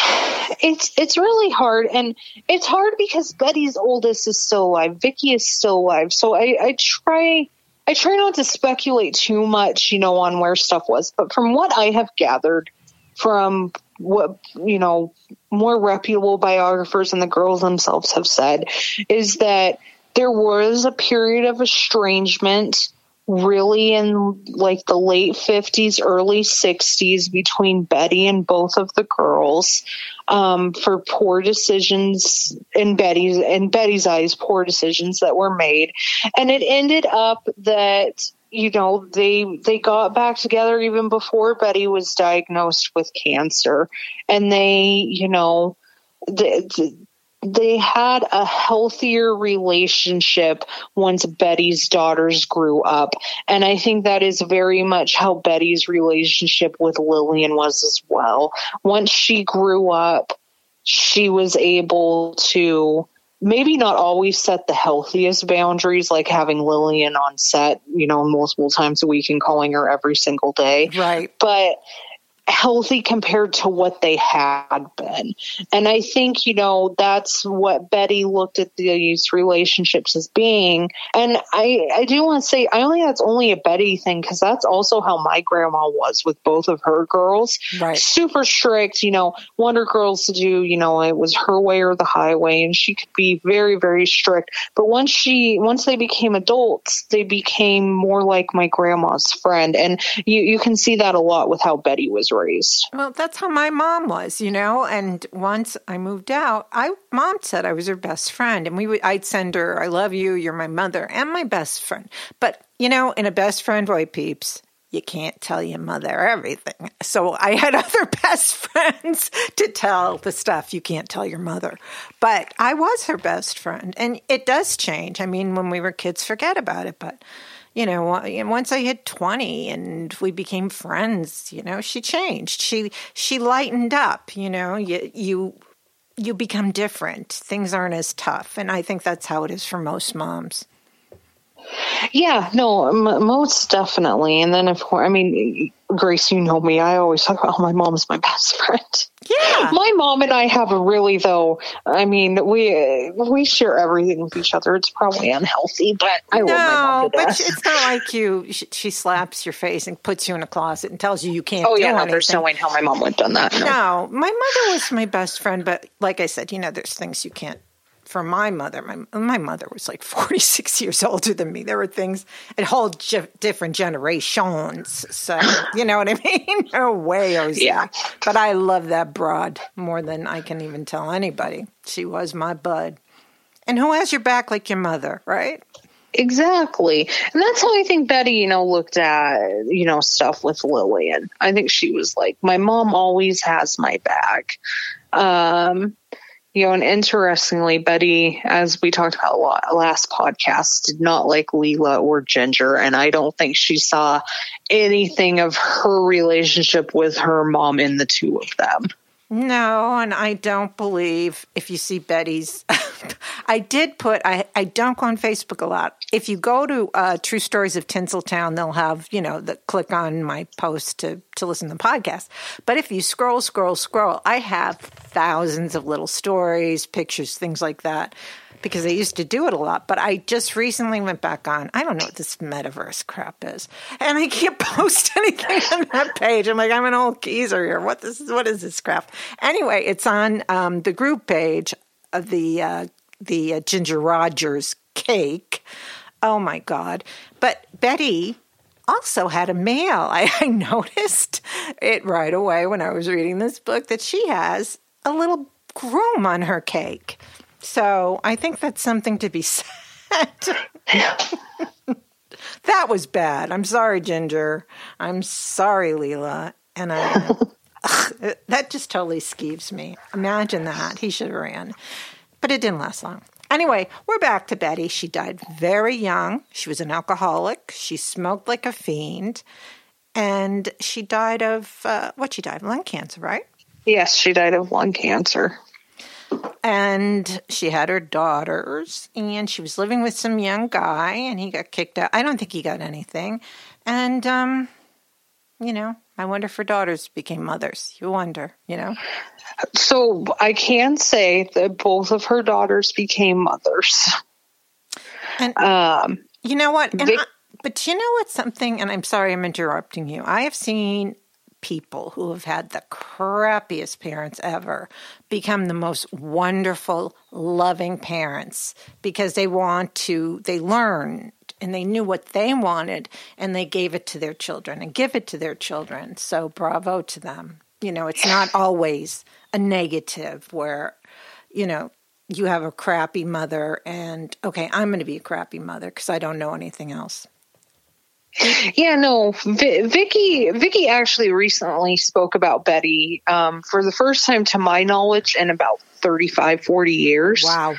it's it's really hard, and it's hard because Betty's oldest is still alive, Vicky is still alive. So I, I try I try not to speculate too much, you know, on where stuff was. But from what I have gathered from what you know more reputable biographers and the girls themselves have said, is that there was a period of estrangement really in like the late 50s, early 60s between Betty and both of the girls um, for poor decisions in Betty's in Betty's eyes, poor decisions that were made, and it ended up that you know they they got back together even before Betty was diagnosed with cancer, and they you know. The, the, they had a healthier relationship once Betty's daughters grew up. And I think that is very much how Betty's relationship with Lillian was as well. Once she grew up, she was able to maybe not always set the healthiest boundaries, like having Lillian on set, you know, multiple times a week and calling her every single day. Right. But healthy compared to what they had been. And I think, you know, that's what Betty looked at these relationships as being. And I, I do want to say, I only that's only a Betty thing because that's also how my grandma was with both of her girls. Right. Super strict, you know, Wonder Girls to do, you know, it was her way or the highway, and she could be very, very strict. But once she, once they became adults, they became more like my grandma's friend. And you, you can see that a lot with how Betty was raised. Well, that's how my mom was, you know. And once I moved out, I mom said I was her best friend, and we would I'd send her, "I love you, you're my mother and my best friend." But you know, in a best friend way, peeps, you can't tell your mother everything. So I had other best friends to tell the stuff you can't tell your mother. But I was her best friend, and it does change. I mean, when we were kids, forget about it, but you know, once I hit 20 and we became friends, you know, she changed. She she lightened up, you know, you you you become different. Things aren't as tough, and I think that's how it is for most moms. Yeah, no, m- most definitely. And then, of course, I mean, Grace, you know me. I always talk about how my mom's my best friend. Yeah, my mom and I have a really though. I mean, we we share everything with each other. It's probably unhealthy, but I no, love my mom to but it's not like you. She, she slaps your face and puts you in a closet and tells you you can't. Oh do yeah, no, anything. there's no way in hell my mom would have done that. No. No, my mother was my best friend, but like I said, you know, there's things you can't. For my mother, my my mother was like 46 years older than me. There were things at whole ge- different generations. So you know what I mean? No way, Ozzy. Yeah. But I love that broad more than I can even tell anybody. She was my bud. And who has your back like your mother, right? Exactly. And that's how I think Betty, you know, looked at, you know, stuff with Lillian. I think she was like, my mom always has my back. Um, you know, and interestingly, Betty, as we talked about last podcast, did not like Lela or Ginger. And I don't think she saw anything of her relationship with her mom in the two of them. No, and I don't believe if you see Betty's. I did put, I, I don't go on Facebook a lot. If you go to uh, True Stories of Tinseltown, they'll have, you know, the click on my post to, to listen to the podcast. But if you scroll, scroll, scroll, I have thousands of little stories, pictures, things like that because I used to do it a lot. But I just recently went back on. I don't know what this metaverse crap is, and I can't post anything on that page. I'm like, I'm an old geezer here. What this? What is this crap? Anyway, it's on um, the group page of the uh, the uh, Ginger Rogers cake. Oh my god! But Betty also had a male. I, I noticed it right away when I was reading this book that she has a little groom on her cake. So I think that's something to be said. that was bad. I'm sorry, Ginger. I'm sorry, Lela. And I, ugh, that just totally skeeves me. Imagine that. He should have ran. But it didn't last long. Anyway, we're back to Betty. She died very young. She was an alcoholic. She smoked like a fiend. And she died of uh, what? She died of lung cancer, right? Yes, she died of lung cancer. And she had her daughters and she was living with some young guy and he got kicked out. I don't think he got anything. And um you know i wonder if her daughters became mothers. You wonder you know? So I can say that both of her daughters became mothers. and Um, you know what? And Vic- I, but you know what's something and i'm sorry i'm interrupting you. I have seen people who have had the crappiest parents ever become the most wonderful, loving parents because they want to, they learned and they knew what they wanted and they gave it to their children and give it to their children. So bravo to them. You know, it's not always a negative where, you know, you have a crappy mother and okay, I'm going to be a crappy mother because I don't know anything else. Yeah, no, v- Vicky. Vicky actually recently spoke about Betty um, for the first time, to my knowledge, in about 35, 40 years. Wow.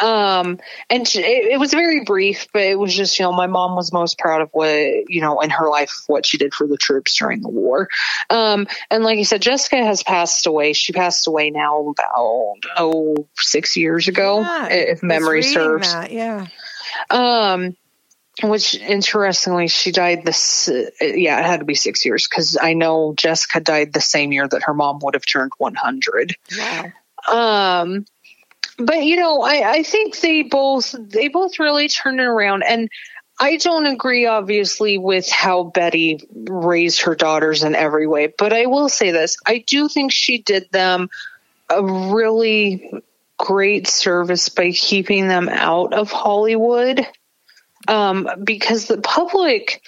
Um, and she, it, it was very brief, but it was just, you know, my mom was most proud of what, you know, in her life, what she did for the troops during the war. Um, and like you said, Jessica has passed away. She passed away now about, oh, six years ago, Yeah, if memory serves. that, Yeah. Um, which interestingly, she died this, yeah, it had to be six years because I know Jessica died the same year that her mom would have turned 100. Wow. Um, but you know, I, I think they both they both really turned it around, and I don't agree, obviously, with how Betty raised her daughters in every way. But I will say this: I do think she did them a really great service by keeping them out of Hollywood, um, because the public.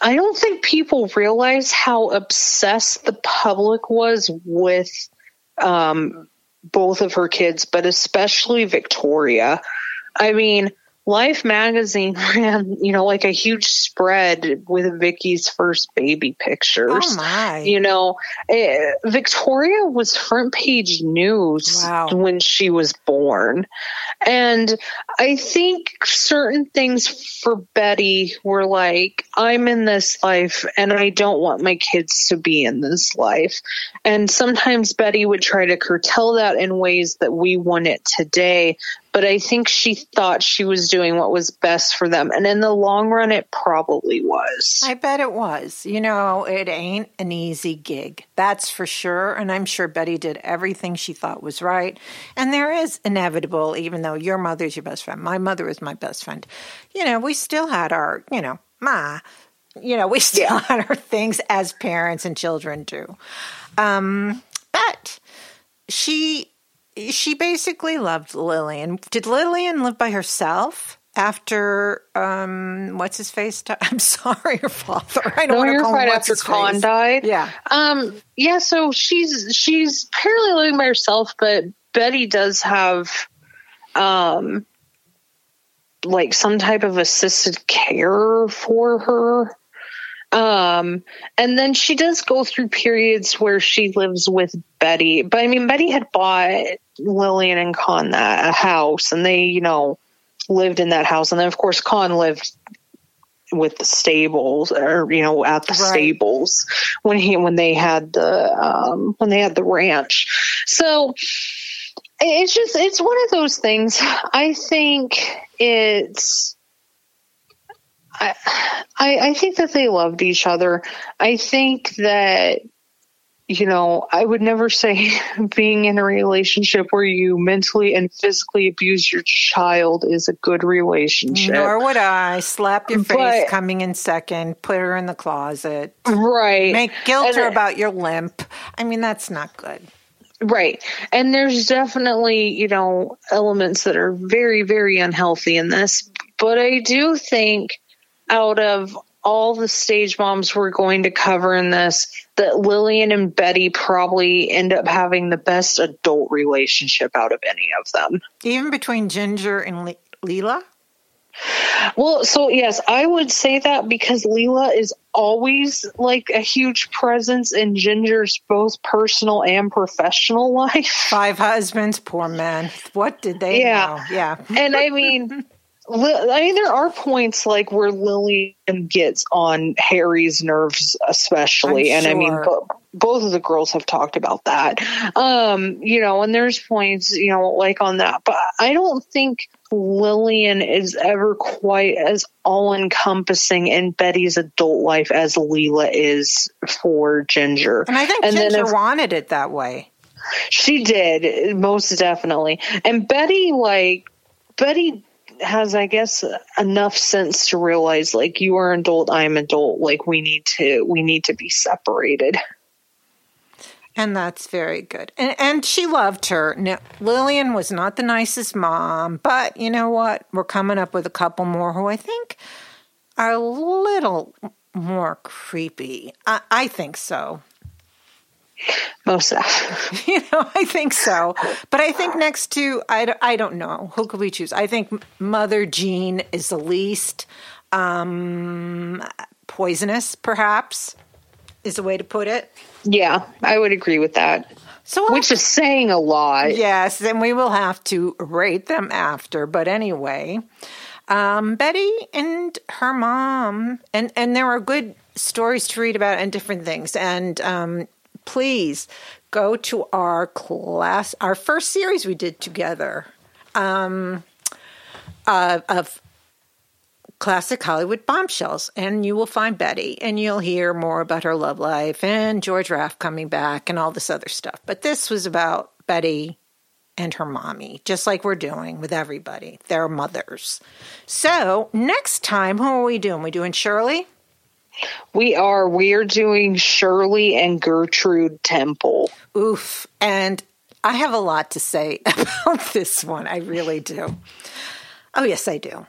I don't think people realize how obsessed the public was with um, both of her kids, but especially Victoria. I mean, Life magazine ran, you know, like a huge spread with Vicky's first baby pictures. Oh my. You know, eh, Victoria was front page news Wow. when she was born. And I think certain things for Betty were like, I'm in this life and I don't want my kids to be in this life. And sometimes Betty would try to curtail that in ways that we want it today. But I think she thought she was doing what was best for them. And in the long run, it probably was. I bet it was. You know, it ain't an easy gig. That's for sure. And I'm sure Betty did everything she thought was right. And there is inevitable, even though your mother's your best friend, my mother is my best friend. You know, we still had our, you know, ma, you know, we still Yeah. had our things as parents and children do. Um, but she she basically loved Lillian. Did Lillian live by herself after um what's his face? di- I'm sorry, her father. I don't No, want to you're call him after Con face. died. Yeah. Um, yeah, so she's she's apparently living by herself, but Betty does have um like some type of assisted care for her. Um, and then she does go through periods where she lives with Betty. But I mean, Betty had bought Lillian and Con that a house, and they, you know, lived in that house. And then, of course, Con lived with the stables, or you know, at the Right. stables when he when they had the um, when they had the ranch. So it's just it's one of those things. I think it's. I, I I think that they loved each other. I think that you know, I would never say being in a relationship where you mentally and physically abuse your child is a good relationship. Nor would I slap your face But- coming in second, put her in the closet, right. make guilt her about your limp. I mean, that's not good. Right. And there's definitely, you know, elements that are very, very unhealthy in this. But I do think out of all the stage moms we're going to cover in this, that Lillian and Betty probably end up having the best adult relationship out of any of them. Even between Ginger and Le- Lela. Well, so yes, I would say that because Lela is always like a huge presence in Ginger's both personal and professional life. Five husbands, poor man. What did they Yeah. know? Yeah. and I mean, I mean, there are points like where Lillian gets on Harry's nerves, especially, I'm and I mean, sure. bo- both of the girls have talked about that. Um, you know, and there's points, you know, like on that, but I don't think Lillian is ever quite as all encompassing in Betty's adult life as Lela is for Ginger. And I think And Ginger if- wanted it that way. She did, most definitely. And Betty, like, Betty has, I guess, enough sense to realize, like, you are an adult, I'm adult. Like, we need to, we need to be separated. And that's very good. And and she loved her. Now, Lillian was not the nicest mom, but you know what? We're coming up with a couple more who I think are a little more creepy. I, I think so. Most definitely. You know, I think so. But I think next to, I, don't- I don't know. Who could we choose? I think Mother Jean is the least. um, poisonous, perhaps, is a way to put it. Yeah, I would agree with that. So Which is saying a lot. Yes, and we will have to rate them after. But anyway, um, Betty and her mom, and and there are good stories to read about and different things. And um, please go to our class, our first series we did together um, uh, of classic Hollywood bombshells, and you will find Betty, and you'll hear more about her love life and George Raft coming back and all this other stuff. But this was about Betty and her mommy, just like we're doing with everybody, their mothers. So next time, who are we doing? We doing Shirley? We are. We are doing Shirley and Gertrude Temple. Oof. And I have a lot to say about this one. I really do. Oh, yes, I do.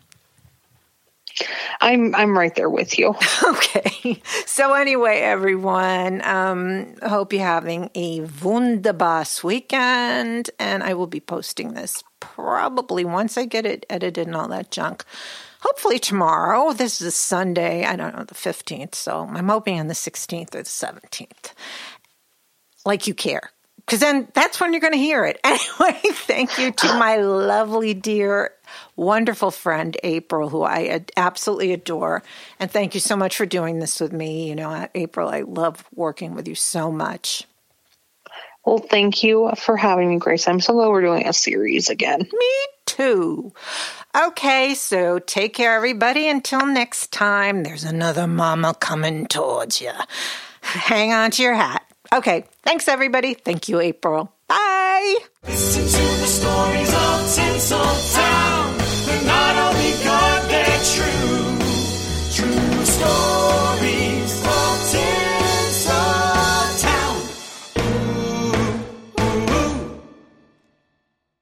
I'm I'm right there with you. Okay. So anyway, everyone, um, hope you're having a wunderbass weekend, and I will be posting this probably once I get it edited and all that junk. Hopefully tomorrow. This is a Sunday. I don't know the fifteenth, so I'm hoping on the sixteenth or the seventeenth. Like you care because then that's when you're going to hear it. Anyway, thank you to my lovely, dear, wonderful friend, April, who I absolutely adore. And thank you so much for doing this with me. You know, April, I love working with you so much. Well, thank you for having me, Grace. I'm so glad we're doing a series again. Me too. Okay, so take care, everybody. Until next time, there's another mama coming towards you. Hang on to your hat. Okay, thanks, everybody. Thank you, April. Bye. Listen to the stories of Tinseltown. They're not only good, they're true. True stories.